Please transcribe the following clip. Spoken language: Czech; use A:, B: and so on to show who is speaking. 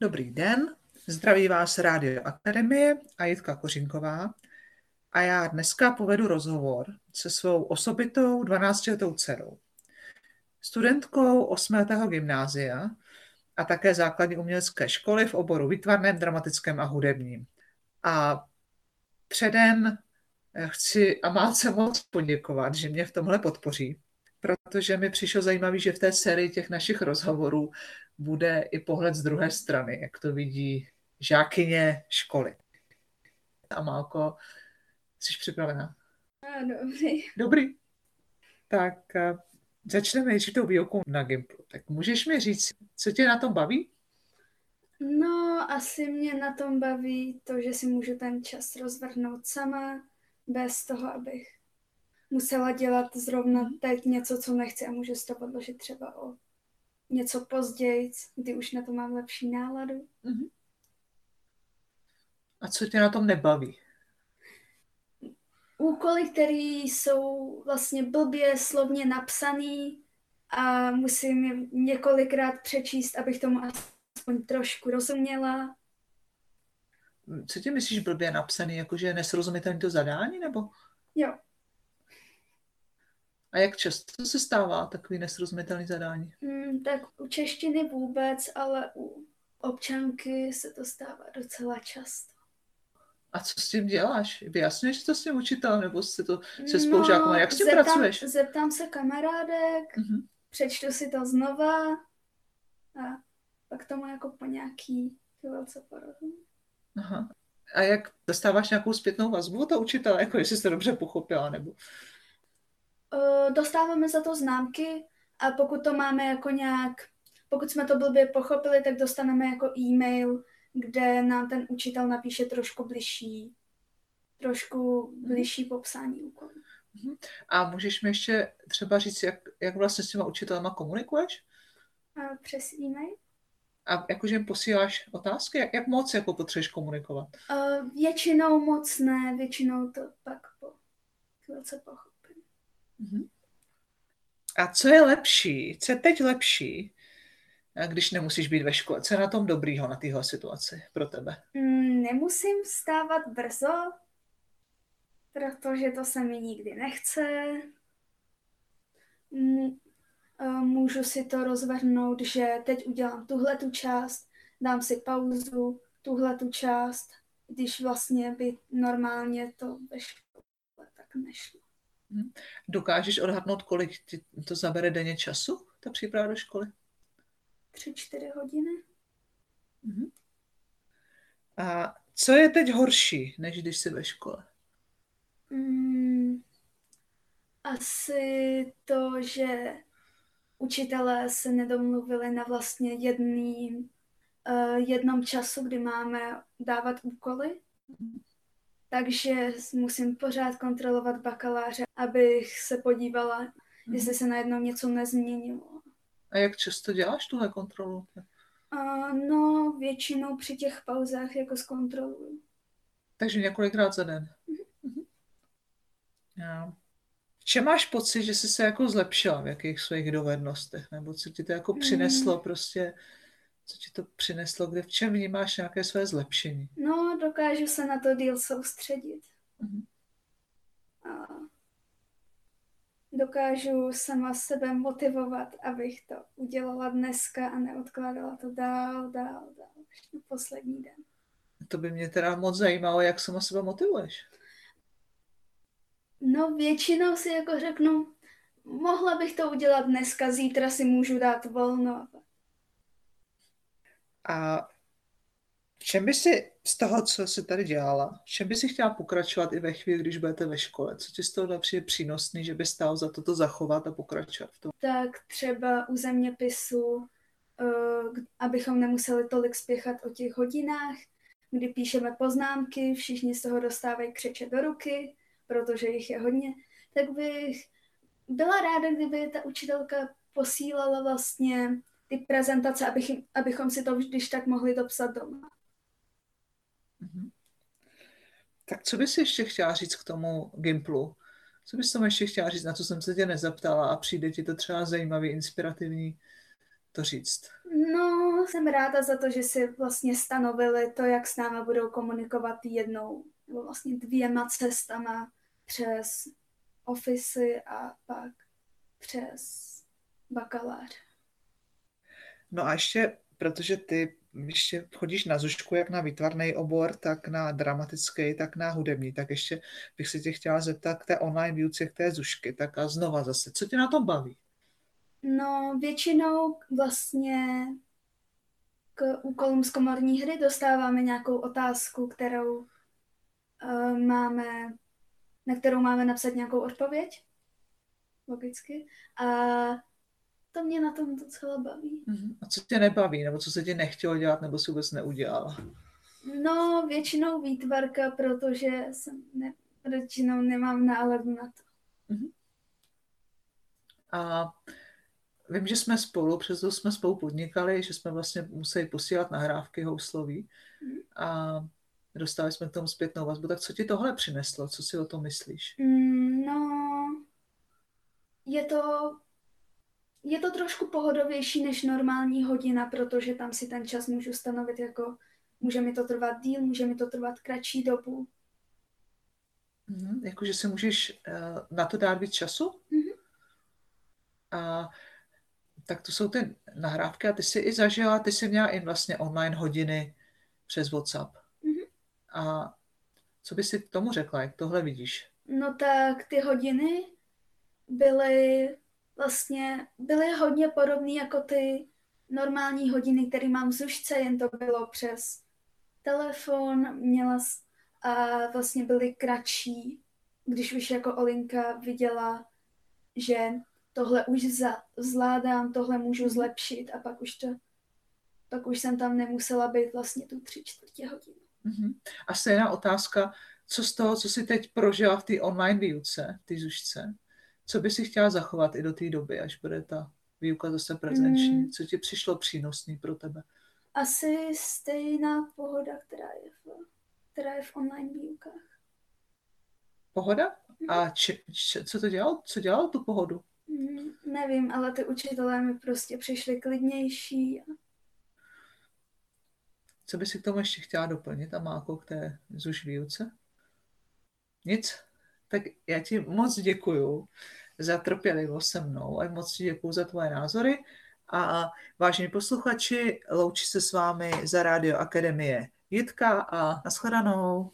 A: Dobrý den, zdraví vás Rádio Akademie a Jitka Kořinková a já dneska povedu rozhovor se svou osobitou 12-letou dcerou, studentkou 8. gymnázia a také základní umělecké školy v oboru výtvarném, dramatickém a hudebním. A předem chci Amálce moc poděkovat, že mě v tomhle podpoří, protože mi přišlo zajímavé, že v té sérii těch našich rozhovorů bude i pohled z druhé strany, jak to vidí žákyně školy. Amálko, jsi připravená?
B: A, dobrý.
A: Dobrý. Tak eh, začneme nejdřív tou výukou na Gimplu. Tak můžeš mi říct, co tě na tom baví?
B: No, asi mě na tom baví to, že si můžu ten čas rozvrhnout sama, bez toho, abych musela dělat zrovna teď něco, co nechci a můžu z toho odložit třeba o něco později, kdy už na to mám lepší náladu.
A: Mhm. A co tě na tom nebaví?
B: Úkoly, které jsou vlastně blbě slovně napsaný a musím je několikrát přečíst, abych tomu aspoň trošku rozuměla.
A: Co ti myslíš blbě napsaný, jakože nesrozumitelný to zadání, nebo?
B: Jo.
A: A jak často se stává takový nesrozumitelný zadání?
B: Hmm, tak u češtiny vůbec, ale u občanky se to stává docela často.
A: A co s tím děláš? Vyjasňuješ to s tím učitelem, nebo se to se spolužákem? No, jak s tím
B: zeptám,
A: pracuješ?
B: Zeptám se kamarádek,
A: Mhm.
B: přečtu si to znova a pak tomu jako po nějaký chvilce porozumím.
A: Aha. A jak dostáváš nějakou zpětnou vazbu od toho učitele, jako jestli jsi to dobře pochopila, nebo?
B: Uh, dostáváme za to známky a pokud to máme jako nějak, pokud jsme to blbě pochopili, tak dostaneme jako e-mail, kde nám ten učitel napíše trošku bližší, trošku bližší popsání úkolů.
A: A můžeš mi ještě třeba říct, jak, jak vlastně s těma učitelema komunikuješ?
B: A přes e-mail?
A: A jakože jim posíláš otázky? Jak, jak moc jako potřebuješ komunikovat?
B: Uh, většinou moc ne, většinou to pak po chvilce pochopím.
A: Mhm. A co je lepší? Co je teď lepší, když nemusíš být ve škole? Co je na tom dobrýho, na téhle situaci pro tebe?
B: Mm, nemusím vstávat brzo, protože to se mi nikdy nechce. Mm, Můžu si to rozvrhnout, že teď udělám tuhle tu část, dám si pauzu, tuhle tu část, když vlastně by normálně to ve škole tak nešlo.
A: Dokážeš odhadnout, kolik ti to zabere denně času, ta příprava do školy?
B: Tři, čtyři hodiny.
A: Mhm. A co je teď horší, než když jsi ve škole?
B: Mm, asi to, že učitelé se nedomluvili na vlastně jedný, uh, jednom času, kdy máme dávat úkoly. Takže musím pořád kontrolovat bakaláře, abych se podívala, jestli se najednou něco nezměnilo.
A: A jak často děláš tuhle kontrolu?
B: Uh, no, většinou při těch pauzách jako zkontroluju.
A: Takže několikrát za den. Mhm. Já. V čem máš pocit, že jsi se jako zlepšila, v jakých svých dovednostech, nebo co ti to jako přineslo prostě, co ti to přineslo, kde v čem vnímáš nějaké své zlepšení?
B: No, dokážu se na to díl soustředit.
A: Mhm.
B: A dokážu sama sebe motivovat, abych to udělala dneska a neodkládala to dál, dál, dál, až na poslední den.
A: To by mě teda moc zajímalo, jak sama sebe motivuješ.
B: No, většinou si jako řeknu, mohla bych to udělat dneska, zítra si můžu dát volno.
A: A v čem by si z toho, co jsi tady dělala, v čem by si chtěla pokračovat i ve chvíli, když budete ve škole? Co ti z toho přijde přínosný, že by stálo za to to zachovat a pokračovat v tom?
B: Tak třeba u zeměpisu, eh, abychom nemuseli tolik spěchat o těch hodinách, kdy píšeme poznámky, všichni z toho dostávají křeče do ruky, protože jich je hodně, tak bych byla ráda, kdyby ta učitelka posílala vlastně ty prezentace, abych, abychom si to když tak mohli dopsat doma.
A: Mhm. Tak co bys ještě chtěla říct k tomu Gimplu? Co bys tomu ještě chtěla říct, na co jsem se tě nezeptala a přijde ti to třeba zajímavý, inspirativní, to říct?
B: No, jsem ráda za to, že si vlastně stanovili to, jak s námi budou komunikovat jednou nebo vlastně dvěma cestama přes ofisy a pak přes bakalář.
A: No a ještě, protože ty ještě chodíš na zušku jak na výtvarný obor, tak na dramatický, tak na hudební, tak ještě bych se tě chtěla zeptat k té online výuce, k té zušky, tak a znova zase, co tě na tom baví?
B: No, většinou vlastně k úkolům z komorní hry dostáváme nějakou otázku, kterou uh, máme, na kterou máme napsat nějakou odpověď, logicky. A to mě na tom docela baví.
A: Uh-huh. A co tě nebaví, nebo co se tě nechtělo dělat, nebo si vůbec neudělala?
B: No, většinou výtvarka, protože jsem ne, většinou nemám náladu na to. Uh-huh.
A: A vím, že jsme spolu, přesto jsme spolu podnikali, že jsme vlastně museli posílat nahrávky houslový mm. a dostali jsme k tomu zpětnou vazbu. Tak co ti tohle přineslo? Co si o tom myslíš?
B: Mm, no, je to, je to trošku pohodovější než normální hodina, protože tam si ten čas můžu stanovit jako může mi to trvat díl, může mi to trvat kratší dobu.
A: Mm, jakože si můžeš uh, na to dát víc času? Mm-hmm. A tak to jsou ty nahrávky a ty jsi i zažila, ty jsi měla i vlastně online hodiny přes WhatsApp. Mm-hmm. A co by si k tomu řekla, jak tohle vidíš?
B: No tak ty hodiny byly vlastně, byly hodně podobné jako ty normální hodiny, které mám v Zušce, jen to bylo přes telefon, měla a vlastně byly kratší, když už jako Olinka viděla, že tohle už za, zvládám, tohle můžu mhm. zlepšit a pak už to, pak už jsem tam nemusela být vlastně tu tři čtvrtě hodinu.
A: Mm-hmm. A stejná otázka, co z toho, co jsi teď prožila v té online výuce, ty zušce, co by si chtěla zachovat i do té doby, až bude ta výuka zase prezenční? Mm. Co ti přišlo přínosný pro tebe?
B: Asi stejná pohoda, která je v, která je v online výukách.
A: Pohoda? A či, či, co to dělalo? Co dělalo tu pohodu?
B: Mm, nevím, ale ty učitelé mi prostě přišli klidnější.
A: Co by si k tomu ještě chtěla doplnit a máko k té zuž výuce? Nic? Tak já ti moc děkuju za trpělivost se mnou a moc ti děkuju za tvoje názory a vážení posluchači, loučí se s vámi za Rádio Akademie Jitka a nashledanou.